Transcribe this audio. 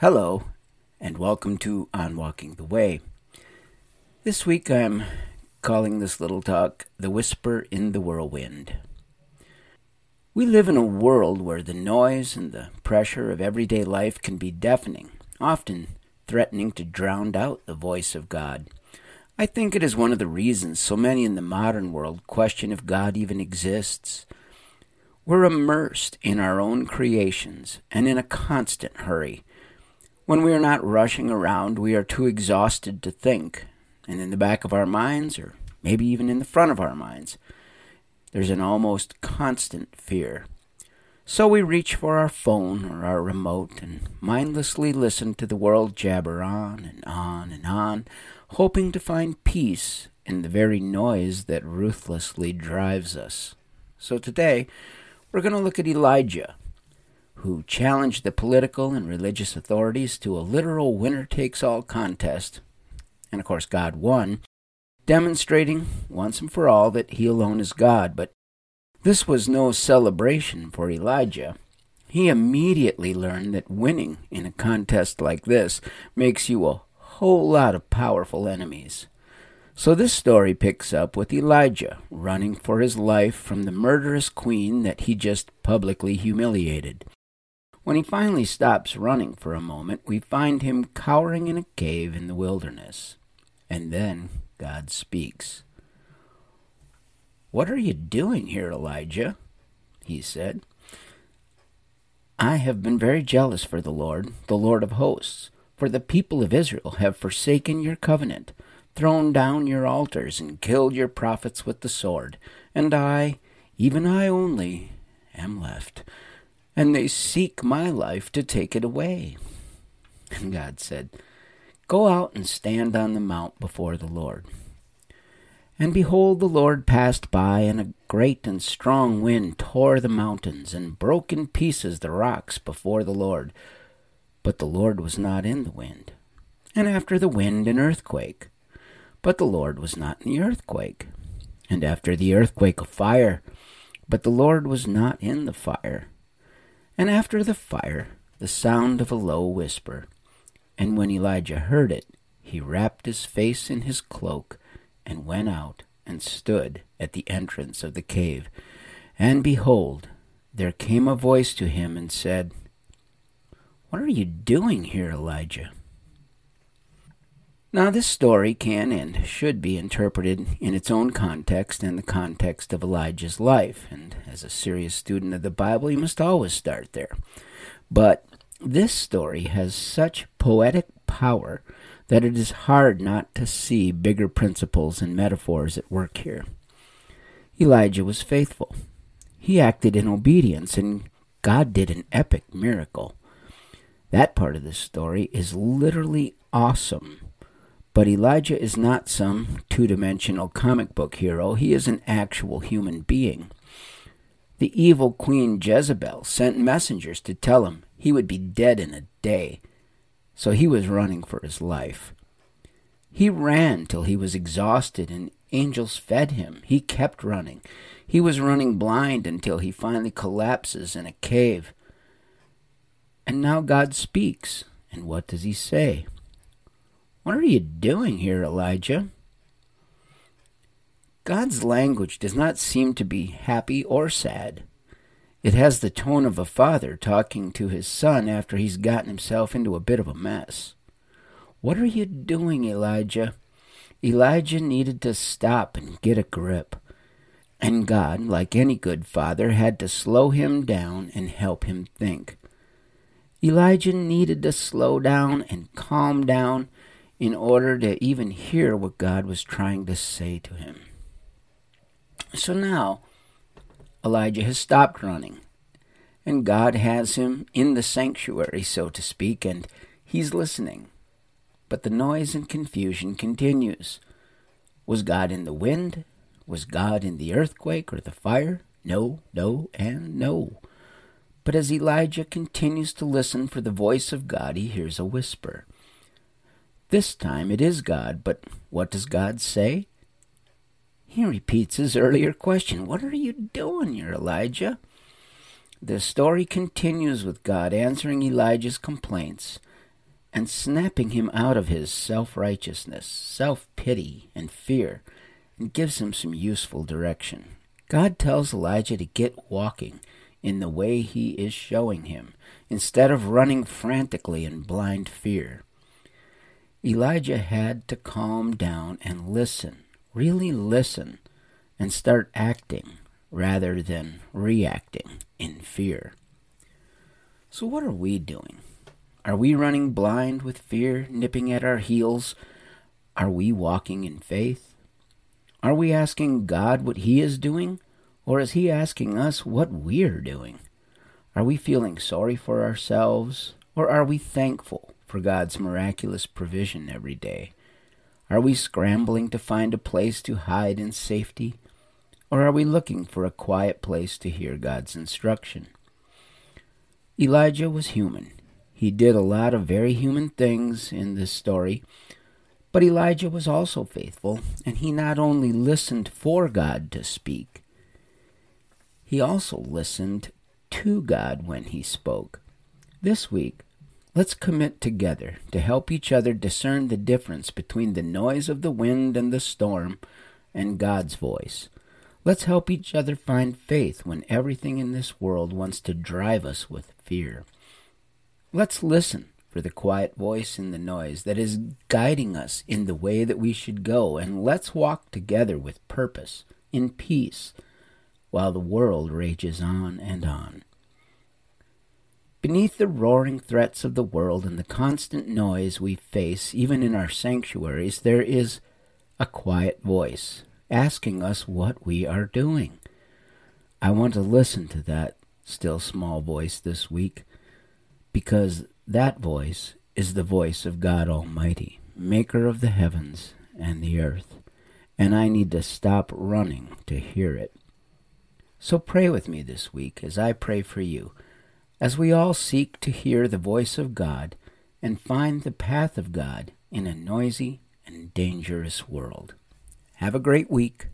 Hello, and welcome to On Walking the Way. This week I'm calling this little talk The Whisper in the Whirlwind. We live in a world where the noise and the pressure of everyday life can be deafening, often threatening to drown out the voice of God. I think it is one of the reasons so many in the modern world question if God even exists. We're immersed in our own creations and in a constant hurry when we are not rushing around, we are too exhausted to think. And in the back of our minds, or maybe even in the front of our minds, there's an almost constant fear. So we reach for our phone or our remote and mindlessly listen to the world jabber on and on and on, hoping to find peace in the very noise that ruthlessly drives us. So today, we're going to look at Elijah who challenged the political and religious authorities to a literal winner takes all contest. And of course, God won, demonstrating once and for all that he alone is God. But this was no celebration for Elijah. He immediately learned that winning in a contest like this makes you a whole lot of powerful enemies. So this story picks up with Elijah running for his life from the murderous queen that he just publicly humiliated. When he finally stops running for a moment, we find him cowering in a cave in the wilderness. And then God speaks. What are you doing here, Elijah? He said. I have been very jealous for the Lord, the Lord of hosts, for the people of Israel have forsaken your covenant, thrown down your altars, and killed your prophets with the sword. And I, even I only, am left and they seek my life to take it away. And God said, Go out and stand on the mount before the Lord. And behold, the Lord passed by, and a great and strong wind tore the mountains, and broke in pieces the rocks before the Lord. But the Lord was not in the wind. And after the wind, an earthquake. But the Lord was not in the earthquake. And after the earthquake, a fire. But the Lord was not in the fire and after the fire the sound of a low whisper. And when Elijah heard it, he wrapped his face in his cloak, and went out and stood at the entrance of the cave. And behold, there came a voice to him and said, What are you doing here, Elijah? Now, this story can and should be interpreted in its own context and the context of Elijah's life. And as a serious student of the Bible, you must always start there. But this story has such poetic power that it is hard not to see bigger principles and metaphors at work here. Elijah was faithful. He acted in obedience, and God did an epic miracle. That part of the story is literally awesome but Elijah is not some two dimensional comic book hero, he is an actual human being. The evil queen Jezebel sent messengers to tell him he would be dead in a day, so he was running for his life. He ran till he was exhausted and angels fed him. He kept running. He was running blind until he finally collapses in a cave. And now God speaks. And what does he say? What are you doing here, Elijah? God's language does not seem to be happy or sad. It has the tone of a father talking to his son after he's gotten himself into a bit of a mess. What are you doing, Elijah? Elijah needed to stop and get a grip. And God, like any good father, had to slow him down and help him think. Elijah needed to slow down and calm down in order to even hear what God was trying to say to him. So now, Elijah has stopped running, and God has him in the sanctuary, so to speak, and he's listening. But the noise and confusion continues. Was God in the wind? Was God in the earthquake or the fire? No, no, and no. But as Elijah continues to listen for the voice of God, he hears a whisper. This time it is God, but what does God say? He repeats his earlier question What are you doing here, Elijah? The story continues with God answering Elijah's complaints and snapping him out of his self righteousness, self pity, and fear, and gives him some useful direction. God tells Elijah to get walking in the way he is showing him, instead of running frantically in blind fear. Elijah had to calm down and listen, really listen, and start acting rather than reacting in fear. So, what are we doing? Are we running blind with fear nipping at our heels? Are we walking in faith? Are we asking God what He is doing? Or is He asking us what we're doing? Are we feeling sorry for ourselves? Or are we thankful for God's miraculous provision every day? Are we scrambling to find a place to hide in safety? Or are we looking for a quiet place to hear God's instruction? Elijah was human. He did a lot of very human things in this story, but Elijah was also faithful, and he not only listened for God to speak, he also listened to God when he spoke. This week, let's commit together to help each other discern the difference between the noise of the wind and the storm and God's voice. Let's help each other find faith when everything in this world wants to drive us with fear. Let's listen for the quiet voice in the noise that is guiding us in the way that we should go, and let's walk together with purpose, in peace, while the world rages on and on. Beneath the roaring threats of the world and the constant noise we face, even in our sanctuaries, there is a quiet voice asking us what we are doing. I want to listen to that still small voice this week because that voice is the voice of God Almighty, maker of the heavens and the earth, and I need to stop running to hear it. So pray with me this week as I pray for you, as we all seek to hear the voice of God and find the path of God in a noisy and dangerous world. Have a great week.